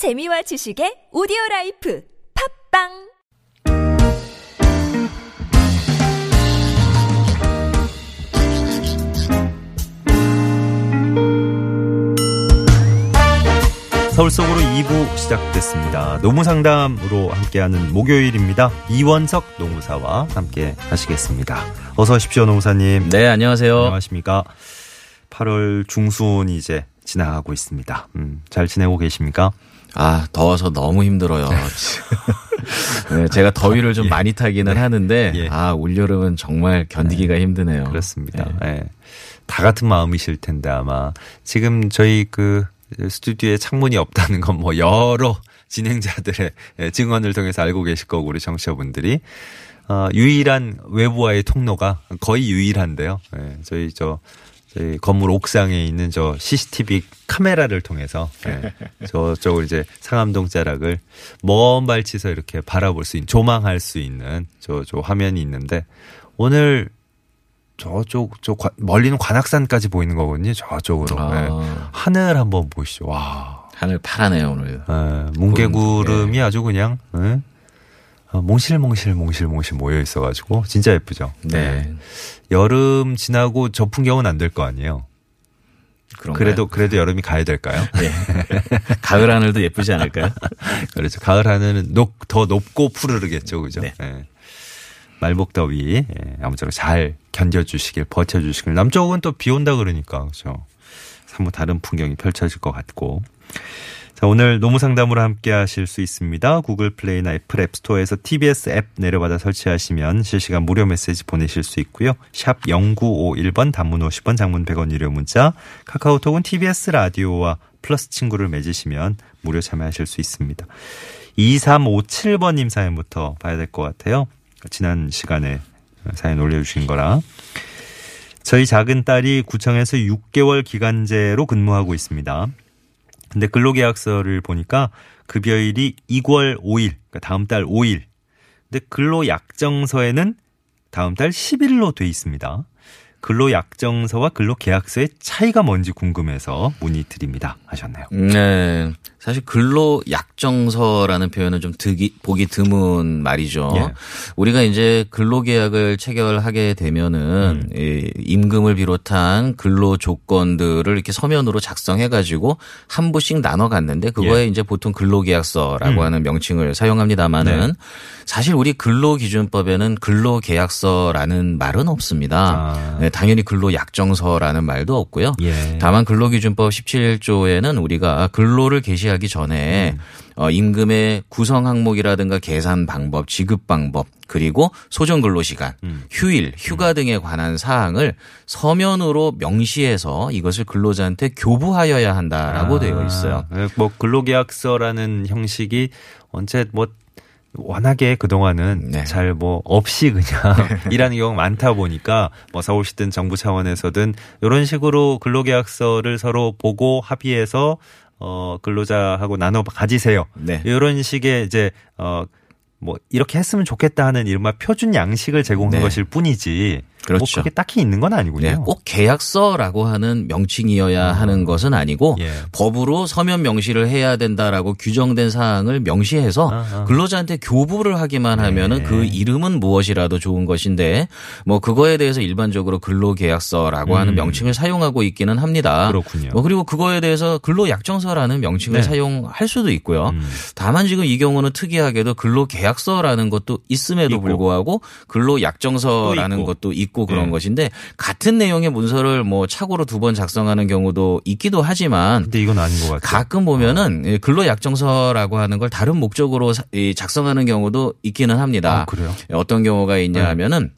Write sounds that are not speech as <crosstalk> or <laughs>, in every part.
재미와 지식의 오디오 life 팟빵 서울 속으로 2부 시작됐습니다. 노무 상담으로 함께하는 목요일입니다. 이원석 노무사와 함께 하시겠습니다. 어서 오십시오, 노무사님. 네, 안녕하세요. 안녕하십니까. 8월 중순이 이제 지나가고 있습니다. 음, 잘 지내고 계십니까? 아, 더워서 너무 힘들어요. 네, <laughs> 제가 더위를 좀 많이 타기는 하는데, 예. 아, 올여름은 정말 견디기가 힘드네요. 그렇습니다. 네. 예. 다 같은 마음이실 텐데 아마 지금 저희 그 스튜디오에 창문이 없다는 건 뭐 여러 진행자들의 예, 증언을 통해서 알고 계실 거고 우리 청취자분들이 어, 유일한 외부와의 통로가 거의 유일한데요. 예, 저희 저 저희 건물 옥상에 있는 저 CCTV 카메라를 통해서 예, <laughs> 저쪽을 이제 상암동 자락을 먼 발치서 이렇게 바라볼 수 있는 조망할 수 있는 저 저 화면이 있는데 오늘 저쪽 저 관- 멀리는 관악산까지 보이는 거거든요. 저쪽으로 아. 예. 하늘 한번 보시죠. 와, 하늘 파라네요, 오늘. 예, 뭉게구름이 아주 그냥 예. 어, 몽실몽실 몽실몽실 모여 있어가지고 진짜 예쁘죠. 네. 예. 여름 지나고 저 풍경은 안 될 거 아니에요. 그런가요? 그래도 그래도 여름이 가야 될까요? 네. <laughs> 가을 하늘도 예쁘지 않을까요? <laughs> 그렇죠. 가을 하늘은 높, 더 높고 푸르르겠죠. 그죠? 네. 예. 말복 더위, 예. 아무쪼록 잘 견뎌주시길, 버텨주시길. 남쪽은 또 비 온다 그러니까, 그죠? 사뭇 다른 풍경이 펼쳐질 것 같고. 자, 오늘 노무 상담으로 함께 하실 수 있습니다. 구글 플레이나 애플 앱 스토어에서 TBS 앱 내려받아 설치하시면 실시간 무료 메시지 보내실 수 있고요. 샵 0951번 단문 50원 장문 100원 유료 문자 카카오톡은 TBS 라디오와 플러스 친구를 맺으시면 무료 참여하실 수 있습니다. 2357번님 사연부터 봐야 될 것 같아요. 지난 시간에 사연 올려주신 거라. 저희 작은 딸이 구청에서 6개월 기간제로 근무하고 있습니다. 근데 근로계약서를 보니까 급여일이 2월 5일, 그러니까 다음 달 5일. 근데 근로약정서에는 다음 달 10일로 돼 있습니다. 근로약정서와 근로계약서의 차이가 뭔지 궁금해서 문의 드립니다. 하셨네요. 네. 사실 근로 약정서라는 표현은 좀 드기, 보기 드문 말이죠. 예. 우리가 이제 근로계약을 체결하게 되면은 음. 이 임금을 비롯한 근로 조건들을 이렇게 서면으로 작성해 가지고 한 부씩 나눠 갔는데 그거에 예. 이제 보통 근로계약서라고 음. 하는 명칭을 사용합니다마는 네. 사실 우리 근로기준법에는 근로계약서라는 말은 없습니다. 아. 네, 당연히 근로약정서라는 말도 없고요. 예. 다만 근로기준법 17조에는 우리가 근로를 개시 하기 전에 어, 임금의 구성 항목이라든가 계산 방법, 지급 방법, 그리고 소정 근로 시간, 음. 휴일, 휴가 등에 관한 사항을 서면으로 명시해서 이것을 근로자한테 교부하여야 한다라고 되어 있어요. 아, 뭐 근로계약서라는 형식이 언제 뭐 워낙에 그동안은 네. 잘뭐 없이 그냥 <laughs> 일하는 경우가 많다 보니까 뭐 서울시든 정부 차원에서든 이런 식으로 근로계약서를 서로 보고 합의해서 어 근로자하고 나눠 가지세요. 네. 이런 식의 이제 어뭐 이렇게 했으면 좋겠다 하는 이른바 표준 양식을 제공한 네. 것일 뿐이지 뭐 그렇죠. 그게 딱히 있는 건 아니군요. 네, 꼭 계약서라고 하는 명칭이어야 하는 것은 아니고 예. 법으로 서면 명시를 해야 된다라고 규정된 사항을 명시해서 아하. 근로자한테 교부를 하기만 네. 하면은 그 이름은 무엇이라도 좋은 것인데 뭐 그거에 대해서 일반적으로 근로계약서라고 하는 음. 명칭을 사용하고 있기는 합니다. 그렇군요. 뭐 그리고 그거에 대해서 근로약정서라는 명칭을 네. 사용할 수도 있고요. 음. 다만 지금 이 경우는 특이하게도 근로계약서라는 것도 있음에도 있고. 불구하고 근로약정서라는 또 있고. 있고 그런 네. 것인데 같은 내용의 문서를 뭐 착오로 두 번 작성하는 경우도 있기도 하지만 근데 이건 아닌 것 같아요. 가끔 보면은 이 근로 약정서라고 하는 걸 다른 목적으로 작성하는 경우도 있기는 합니다. 아, 그래요? 어떤 경우가 있냐 네. 하면은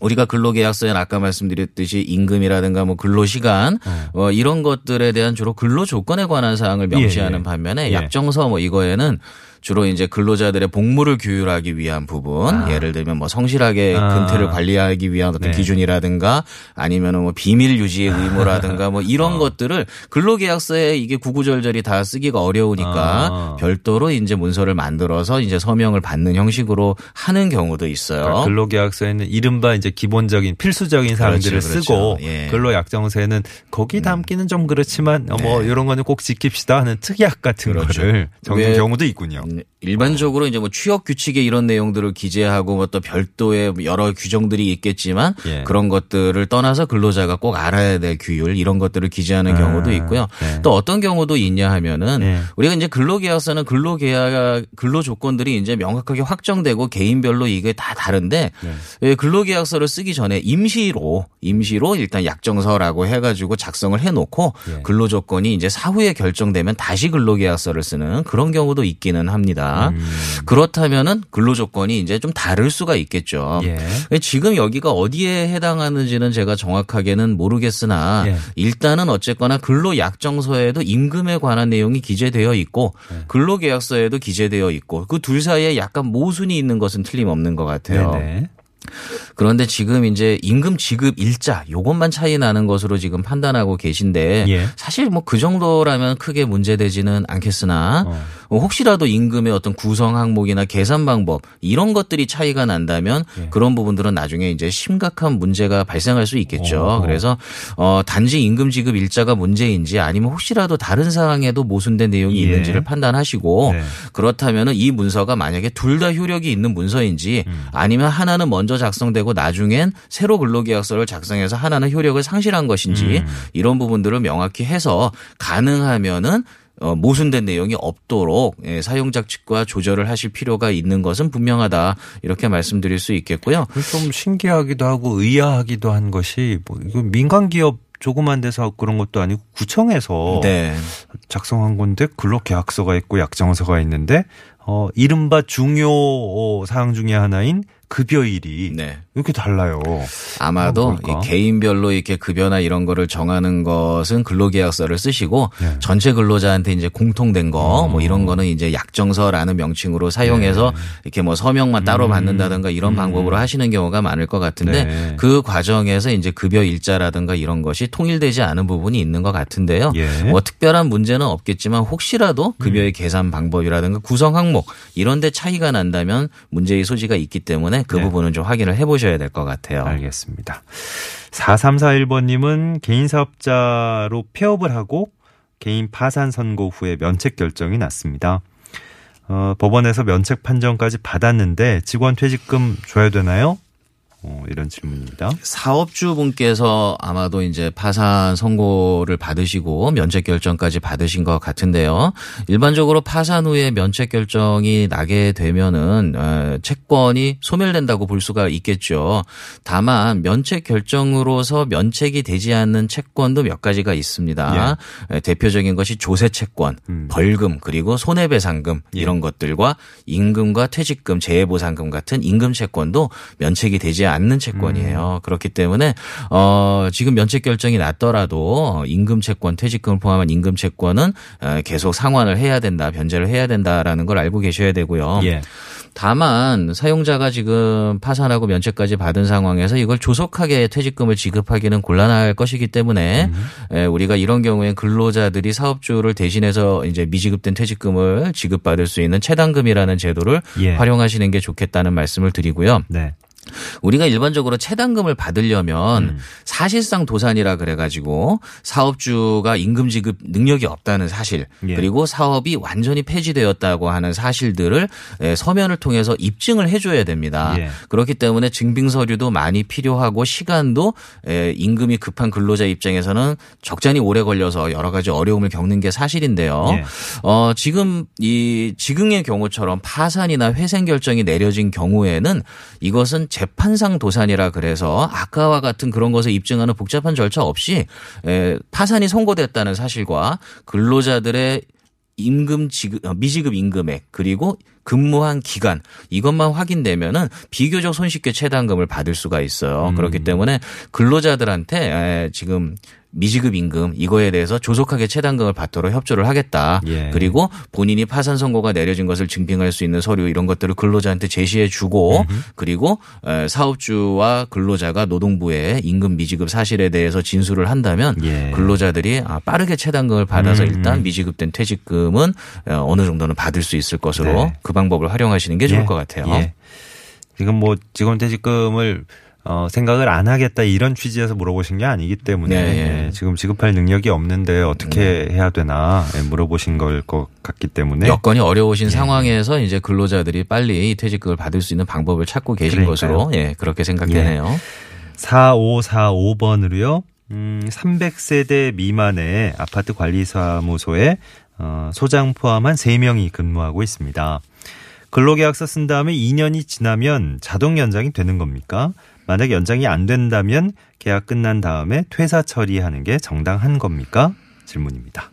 우리가 근로계약서에 아까 말씀드렸듯이 임금이라든가 뭐 근로시간 어, 이런 것들에 대한 주로 근로 조건에 관한 사항을 명시하는 예, 예. 반면에 예. 약정서 뭐 이거에는 주로 이제 근로자들의 복무를 규율하기 위한 부분, 아. 예를 들면 뭐 성실하게 아. 근태를 관리하기 위한 어떤 네. 기준이라든가 아니면은 뭐 비밀 유지의 의무라든가 뭐 이런 것들을 근로계약서에 이게 구구절절히 다 쓰기가 어려우니까 아. 별도로 이제 문서를 만들어서 이제 서명을 받는 형식으로 하는 경우도 있어요. 그러니까 근로계약서에는 이른바 이제 기본적인 필수적인 사항들을 그렇죠, 그렇죠. 쓰고 예. 근로약정서에는 거기 담기는 좀 그렇지만 어, 뭐 이런 거는 꼭 지킵시다 하는 특약 같은 네. 그렇죠. 거를 적는 왜- 경우도 있군요. 음, 일반적으로 이제 뭐 취업 규칙에 이런 내용들을 기재하고 뭐 또 별도의 여러 규정들이 있겠지만 예. 그런 것들을 떠나서 근로자가 꼭 알아야 될 규율 이런 것들을 기재하는 아, 경우도 있고요. 네. 또 어떤 경우도 있냐 하면은 예. 우리가 이제 근로계약서는 근로계약 근로 조건들이 이제 명확하게 확정되고 개인별로 이게 다 다른데 네. 예, 근로계약서를 쓰기 전에 임시로 임시로 일단 약정서라고 해가지고 작성을 해놓고 예. 근로 조건이 이제 사후에 결정되면 다시 근로계약서를 쓰는 그런 경우도 있기는 합니다. 음. 그렇다면은 근로 조건이 이제 좀 다를 수가 있겠죠. 예. 지금 여기가 어디에 해당하는지는 제가 정확하게는 모르겠으나 예. 일단은 어쨌거나 근로 약정서에도 임금에 관한 내용이 기재되어 있고 네. 근로 계약서에도 기재되어 있고 그 둘 사이에 약간 모순이 있는 것은 틀림없는 것 같아요. 네네. 그런데 지금 이제 임금 지급 일자 요것만 차이 나는 것으로 지금 판단하고 계신데 예. 사실 뭐 그 정도라면 크게 문제되지는 않겠으나 어. 어, 혹시라도 임금의 어떤 구성 항목이나 계산 방법 이런 것들이 차이가 난다면 예. 그런 부분들은 나중에 이제 심각한 문제가 발생할 수 있겠죠. 어허. 그래서 어 단지 임금 지급 일자가 문제인지 아니면 혹시라도 다른 사항에도 모순된 내용이 예. 있는지를 판단하시고 네. 그렇다면은 이 문서가 만약에 둘 다 효력이 있는 문서인지 음. 아니면 하나는 먼저 작성되고 나중엔 새로 근로계약서를 작성해서 하나는 효력을 상실한 것인지 음. 이런 부분들을 명확히 해서 가능하면은 어, 모순된 내용이 없도록 예, 사용자 측과 조절을 하실 필요가 있는 것은 분명하다 이렇게 말씀드릴 수 있겠고요. 좀 신기하기도 하고 의아하기도 한 것이 뭐 이거 민간 기업 조그만 데서 그런 것도 아니고 구청에서 네. 작성한 건데 근로계약서가 있고 약정서가 있는데 어 이른바 중요 어, 사항 중에 하나인 급여일이 네. 이렇게 달라요. 아마도? 이 개인별로 이렇게 급여나 이런 거를 정하는 것은 근로계약서를 쓰시고 네. 전체 근로자한테 이제 공통된 거뭐 어. 이런 거는 이제 약정서라는 명칭으로 사용해서 네. 이렇게 뭐 서명만 따로 받는다든가 이런 방법으로 하시는 경우가 많을 것 같은데 음. 네. 그 과정에서 이제 급여 일자라든가 이런 것이 통일되지 않은 부분이 있는 것 같은데요. 예. 뭐 특별한 문제는 없겠지만 혹시라도 급여의 계산 방법이라든가 구성 항목 이런 데 차이가 난다면 문제의 소지가 있기 때문에 그 네. 부분은 좀 확인을 해보 셔야 될 것 같아요. 알겠습니다. 4341번님은 개인 사업자로 폐업을 하고 개인 파산 선고 후에 면책 결정이 났습니다. 어, 법원에서 면책 판정까지 받았는데 직원 퇴직금 줘야 되나요? 어, 이런 질문입니다. 사업주분께서 아마도 이제 파산 선고를 받으시고 면책 결정까지 받으신 것 같은데요. 일반적으로 파산 후에 면책 결정이 나게 되면은 어, 채권이 소멸된다고 볼 수가 있겠죠. 다만 면책 결정으로서 면책이 되지 않는 채권도 몇 가지가 있습니다. 에, 대표적인 것이 조세 채권, 음. 벌금 그리고 손해배상금 이런 것들과 임금과 퇴직금, 재해보상금 같은 임금 채권도 면책이 되지 않는 채권이에요. 그렇기 때문에 어 지금 면책 결정이 났더라도 임금 채권, 퇴직금을 포함한 임금 채권은 어, 계속 상환을 해야 된다, 변제를 해야 된다라는 걸 알고 계셔야 되고요. 예. 다만 사용자가 지금 파산하고 면책까지 받은 상황에서 이걸 조속하게 퇴직금을 지급하기는 곤란할 것이기 때문에 에, 우리가 이런 경우에 근로자들이 사업주를 대신해서 이제 미지급된 퇴직금을 지급받을 수 있는 채당금이라는 제도를 예. 활용하시는 게 좋겠다는 말씀을 드리고요. 네. 우리가 일반적으로 채당금을 받으려면 음. 사실상 도산이라 그래가지고 사업주가 임금 지급 능력이 없다는 사실 예. 그리고 사업이 완전히 폐지되었다고 하는 사실들을 에, 서면을 통해서 입증을 해줘야 됩니다. 예. 그렇기 때문에 증빙 서류도 많이 필요하고 시간도 에, 임금이 급한 근로자 입장에서는 적잖이 오래 걸려서 여러 가지 어려움을 겪는 게 사실인데요. 예. 어, 지금 이 지금의 경우처럼 파산이나 회생 결정이 내려진 경우에는 이것은 재판상 도산이라 그래서 아까와 같은 그런 것을 입증하는 복잡한 절차 없이 에, 파산이 선고됐다는 사실과 근로자들의 임금 지급 어, 미지급 임금액 그리고 근무한 기간 이것만 확인되면은 비교적 손쉽게 채당금을 받을 수가 있어요. 그렇기 때문에 근로자들한테 에, 지금 미지급 임금 이거에 대해서 조속하게 체당금을 받도록 협조를 하겠다. 예. 그리고 본인이 파산 선고가 내려진 것을 증빙할 수 있는 서류 이런 것들을 근로자한테 제시해 주고 그리고 에, 사업주와 근로자가 노동부에 임금 미지급 사실에 대해서 진술을 한다면 예. 근로자들이 아, 빠르게 체당금을 받아서 음. 일단 미지급된 퇴직금은 어, 어느 정도는 받을 수 있을 것으로 네. 그 방법을 활용하시는 게 좋을 예. 것 같아요. 예. 지금 뭐 직원 퇴직금을 어, 생각을 안 하겠다 이런 취지에서 물어보신 게 아니기 때문에 네, 예. 예, 지금 지급할 능력이 없는데 어떻게 해야 되나 예, 물어보신 걸 것 같기 때문에 여건이 어려우신 예. 상황에서 이제 근로자들이 빨리 퇴직금을 받을 수 있는 방법을 찾고 계신 그러니까요. 것으로 예, 그렇게 생각되네요. 4545번으로요. 음, 300세대 미만의 아파트 관리 사무소에 어, 소장 포함한 3명이 근무하고 있습니다. 근로계약서 쓴 다음에 2년이 지나면 자동 연장이 되는 겁니까? 만약 연장이 안 된다면 계약 끝난 다음에 퇴사 처리하는 게 정당한 겁니까? 질문입니다.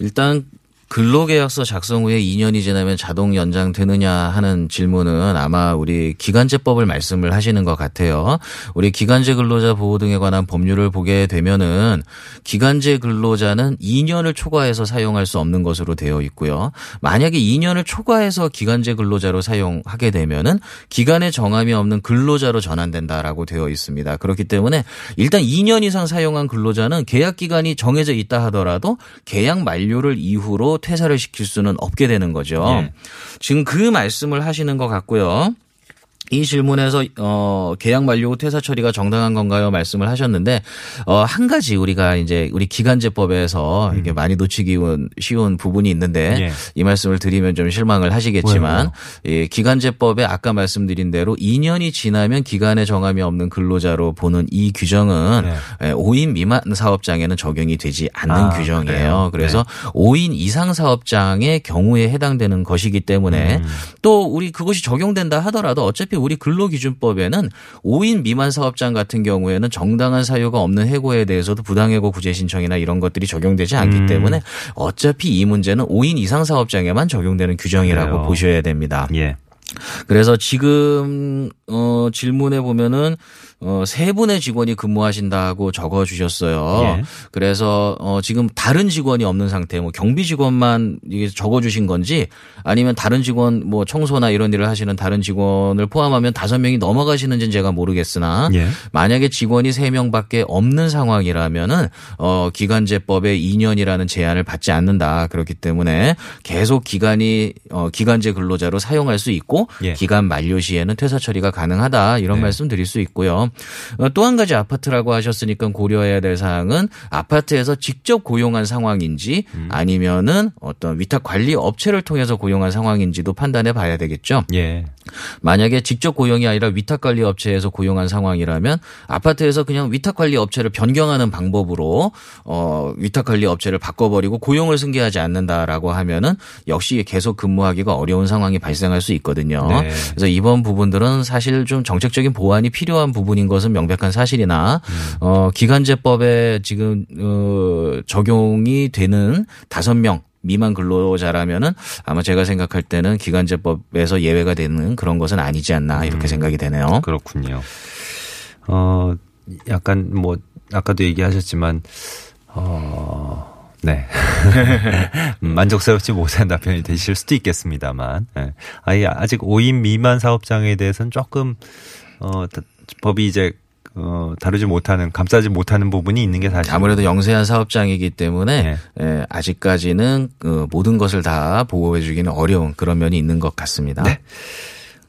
일단 근로계약서 작성 후에 2년이 지나면 자동 연장되느냐 하는 질문은 아마 우리 기간제법을 말씀을 하시는 것 같아요. 우리 기간제 근로자 보호 등에 관한 법률을 보게 되면은 기간제 근로자는 2년을 초과해서 사용할 수 없는 것으로 되어 있고요. 만약에 2년을 초과해서 기간제 근로자로 사용하게 되면은 기간에 정함이 없는 근로자로 전환된다라고 되어 있습니다. 그렇기 때문에 일단 2년 이상 사용한 근로자는 계약 기간이 정해져 있다 하더라도 계약 만료를 이후로 퇴사를 시킬 수는 없게 되는 거죠. 예. 지금 그 말씀을 하시는 것 같고요. 이 질문에서 어 계약 만료 후 퇴사 처리가 정당한 건가요? 말씀을 하셨는데 어한 가지 우리가 이제 우리 기간제법에서 이게 많이 놓치기 쉬운 부분이 있는데 예. 이 말씀을 드리면 좀 실망을 하시겠지만 이 기간제법에 아까 말씀드린 대로 2년이 지나면 기간에 정함이 없는 근로자로 보는 이 규정은 네. 예, 5인 미만 사업장에는 적용이 되지 않는 아, 규정이에요. 그래요? 그래서 5인 이상 사업장의 경우에 해당되는 것이기 때문에 음. 또 우리 그것이 적용된다 하더라도 어차피 우리 근로기준법에는 5인 미만 사업장 같은 경우에는 정당한 사유가 없는 해고에 대해서도 부당해고 구제 신청이나 이런 것들이 적용되지 않기 음. 때문에 어차피 이 문제는 5인 이상 사업장에만 적용되는 규정이라고 그래요. 보셔야 됩니다. 예. 그래서 지금 어 질문에 보면은 어 세 분의 직원이 근무하신다고 적어 주셨어요. 예. 그래서 어 지금 다른 직원이 없는 상태 뭐 경비 직원만 이게 적어 주신 건지 아니면 다른 직원 뭐 청소나 이런 일을 하시는 다른 직원을 포함하면 다섯 명이 넘어가시는지는 제가 모르겠으나 예. 만약에 직원이 세 명밖에 없는 상황이라면은 어 기간제법의 2년이라는 제한을 받지 않는다. 그렇기 때문에 계속 기간이 어 기간제 근로자로 사용할 수 있고 예. 기간 만료 시에는 퇴사 처리가 가능하다. 이런 네. 말씀 드릴 수 있고요. 어, 또한 가지 아파트라고 하셨으니까 고려해야 될 사항은 아파트에서 직접 고용한 상황인지 음. 아니면은 어떤 위탁 관리 업체를 통해서 고용한 상황인지도 판단해 봐야 되겠죠. 예. 만약에 직접 고용이 아니라 위탁 관리 업체에서 고용한 상황이라면 아파트에서 그냥 위탁 관리 업체를 변경하는 방법으로 어 위탁 관리 업체를 바꿔 버리고 고용을 승계하지 않는다라고 하면은 역시 계속 근무하기가 어려운 상황이 발생할 수 있거든요. 네. 그래서 이번 부분들은 사실 좀 정책적인 보완이 필요한 부분 인 것은 명백한 사실이나 어 기간제법에 지금 어 적용이 되는 다섯 명 미만 근로자라면은 아마 제가 생각할 때는 기간제법에서 예외가 되는 그런 것은 아니지 않나 이렇게 생각이 되네요. 그렇군요. 어, 약간 뭐, 아까도 얘기하셨지만, 어, 네. <laughs> 음, 만족스럽지 못한 답변이 되실 수도 있겠습니다만, 예. 아예 아직 5인 미만 사업장에 대해서는 조금, 어, 다- 법이 이제, 어, 다루지 못하는, 감싸지 못하는 부분이 있는 게 사실. 아무래도 영세한 사업장이기 때문에 네. 예, 아직까지는 그 모든 것을 다 보호해주기는 어려운 그런 면이 있는 것 같습니다. 네.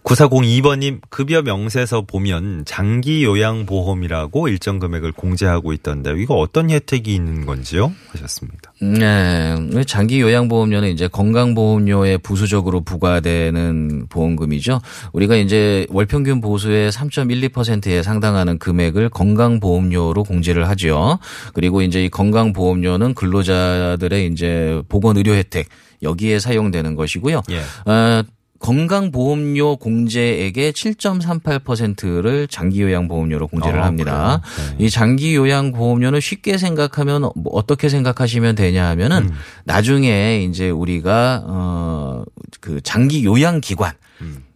9402번님, 급여 명세서 보면 장기 요양 보험이라고 일정 금액을 공제하고 있던데, 이거 어떤 혜택이 있는 건지요? 하셨습니다. 네. 장기 요양 보험료는 이제 건강 보험료에 부수적으로 부과되는 보험금이죠. 우리가 이제 월 평균 보수의 3.12%에 상당하는 금액을 건강 보험료로 공제를 하죠. 그리고 이제 이 건강 보험료는 근로자들의 이제 보건 의료 혜택 여기에 사용되는 것이고요. 예. 어, 건강보험료 공제액의 7.38%를 장기요양보험료로 공제를 아, 합니다. 네. 이 장기요양보험료는 쉽게 생각하면 뭐 어떻게 생각하시면 되냐 하면은 음. 나중에 이제 우리가 어 그 장기 요양기관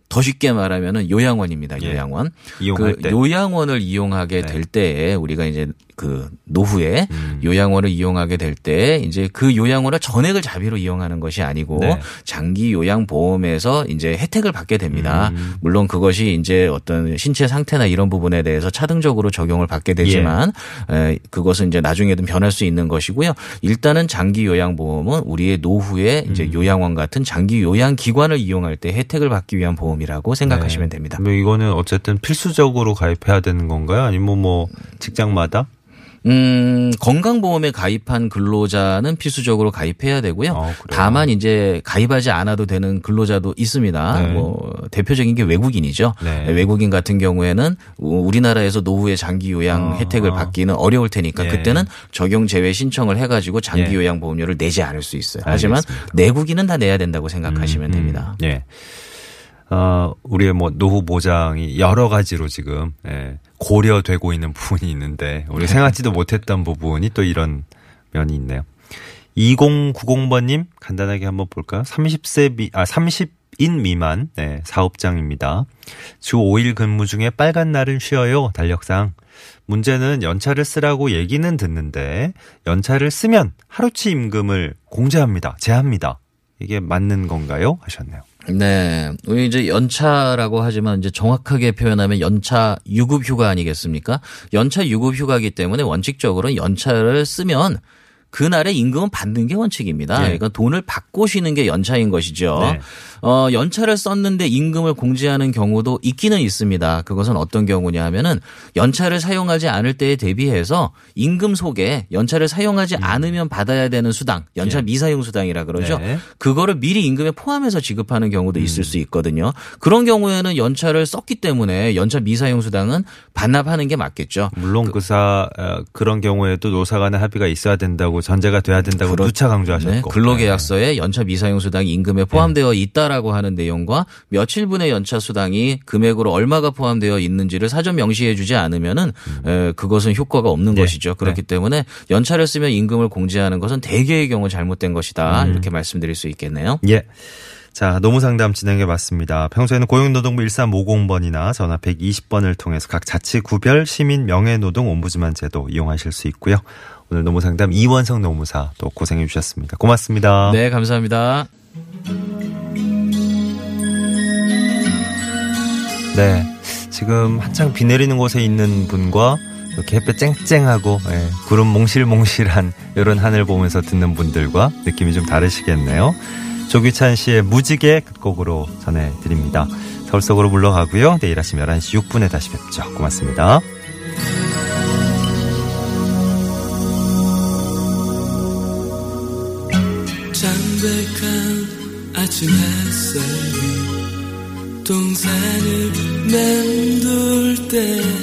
더 쉽게 말하면은 요양원입니다. 음. 예. 요양원. 이용할 그 때. 요양원을 이용하게 네. 될 때에 우리가 이제 그 노후에 음. 요양원을 이용하게 될 때 이제 그 요양원을 전액을 자비로 이용하는 것이 아니고 네. 장기 요양 보험에서 이제 혜택을 받게 됩니다. 음. 물론 그것이 이제 어떤 신체 상태나 이런 부분에 대해서 차등적으로 적용을 받게 되지만 예. 에, 그것은 이제 나중에든 변할 수 있는 것이고요. 일단은 장기 요양 보험은 우리의 노후에 음. 이제 요양원 같은 장기 요양 기관을 이용할 때 혜택을 받기 위한 보험이라고 생각하시면 됩니다. 뭐 이거는 어쨌든 필수적으로 가입해야 되는 건가요? 아니면 뭐 직장마다? 음, 건강보험에 가입한 근로자는 필수적으로 가입해야 되고요. 어? 다만 이제 가입하지 않아도 되는 근로자도 있습니다. 네. 뭐 대표적인 게 외국인이죠. 네. 외국인 같은 경우에는 우- 우리나라에서 노후에 장기 요양 어. 혜택을 받기는 어려울 테니까 예. 그때는 적용 제외 신청을 해가지고 장기 예. 요양 보험료를 내지 않을 수 있어요. 하지만 알겠습니다. 내국인은 다 내야 된다고 생각하시면 음, 됩니다. 예. 어, 우리의 뭐 노후 보장이 여러 가지로 지금 예, 고려되고 있는 부분이 있는데 우리 생각지도 못했던 부분이 또 이런 면이 있네요. 2090번님 간단하게 한번 볼까요? 30세 미, 아 30인 미만 네, 사업장입니다. 주 5일 근무 중에 빨간 날은 쉬어요. 달력상. 문제는 연차를 쓰라고 얘기는 듣는데 연차를 쓰면 하루치 임금을 공제합니다. 제합니다. 이게 맞는 건가요? 하셨네요. 네. 우리 이제 연차라고 하지만 이제 정확하게 표현하면 연차 유급 휴가 아니겠습니까? 연차 유급 휴가이기 때문에 원칙적으로 연차를 쓰면 그날의 임금은 받는 게 원칙입니다. 예. 그러니까 돈을 받고 쉬는 게 연차인 것이죠. 네. 어, 연차를 썼는데 임금을 공제하는 경우도 있기는 있습니다. 그것은 어떤 경우냐 하면은 연차를 사용하지 않을 때에 대비해서 임금 속에 연차를 사용하지 않으면 받아야 되는 수당, 연차 음. 예. 미사용 수당이라 그러죠. 네. 그거를 미리 임금에 포함해서 지급하는 경우도 있을 수 있거든요. 그런 경우에는 연차를 썼기 때문에 연차 미사용 수당은 반납하는 게 맞겠죠. 물론 그사 어, 그런 경우에도 노사 간의 합의가 있어야 된다고 전제가 돼야 된다고 그렇- 누차 강조하셨고 네, 근로계약서에 연차 미사용 수당이 임금에 포함되어 있다라고 하는 내용과 며칠분의 연차 수당이 금액으로 얼마가 포함되어 있는지를 사전 명시해 주지 않으면은 에, 그것은 효과가 없는 네. 것이죠. 그렇기 때문에 연차를 쓰면 임금을 공제하는 것은 대개의 경우 잘못된 것이다. 이렇게 말씀드릴 수 있겠네요. 예. 자, 노무 상담 진행해 봤습니다. 평소에는 고용노동부 1350번이나 전화 120번을 통해서 각 자치 구별 시민 명예노동 옴부즈만 제도 이용하실 수 있고요. 오늘 노무 상담 이원성 노무사 또 고생해 주셨습니다. 고맙습니다. 네, 감사합니다. 네. 지금 한창 비 내리는 곳에 있는 분과 이렇게 햇볕 쨍쨍하고 예, 구름 몽실몽실한 이런 하늘 보면서 듣는 분들과 느낌이 좀 다르시겠네요. 조규찬 씨의 무지개 끝곡으로 전해드립니다. 서울 속으로 물러가고요. 내일 아침 11시 6분에 다시 뵙죠. 고맙습니다. te